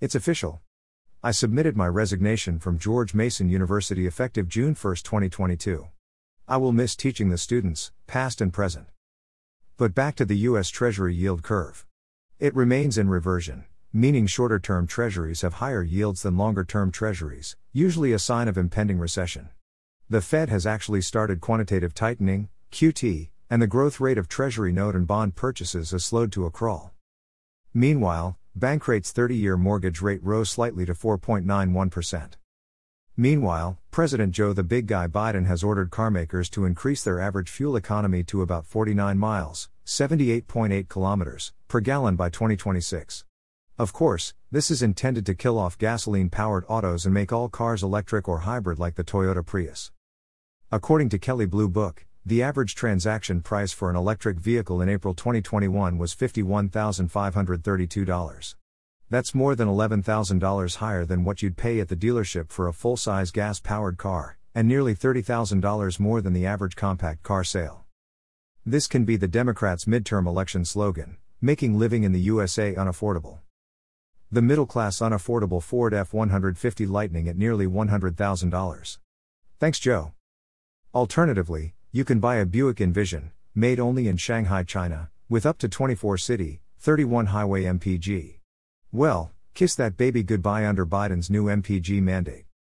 It's official. I submitted my resignation from George Mason University effective June 1, 2022. I will miss teaching the students, past and present. But back to the U.S. Treasury yield curve. It remains in inversion, meaning shorter term treasuries have higher yields than longer term treasuries, usually a sign of impending recession. The Fed has actually started quantitative tightening, QT, and the growth rate of Treasury note and bond purchases has slowed to a crawl. Meanwhile, Bankrate's 30 year mortgage rate rose slightly to 4.91%. Meanwhile, President Joe the Big Guy Biden has ordered carmakers to increase their average fuel economy to about 49 miles, 78.8 kilometers, per gallon by 2026. Of course, this is intended to kill off gasoline powered autos and make all cars electric or hybrid like the Toyota Prius. According to Kelley Blue Book, the average transaction price for an electric vehicle in April 2021 was $51,532. That's more than $11,000 higher than what you'd pay at the dealership for a full size gas powered car, and nearly $30,000 more than the average compact car sale. This can be the Democrats' midterm election slogan making living in the USA unaffordable. The middle class unaffordable Ford F 150 Lightning at nearly $100,000. Thanks, Joe. Alternatively, you can buy a Buick Envision, made only in Shanghai, China, with up to 24 city, 31 highway MPG. Well, kiss that baby goodbye under Biden's new MPG mandate.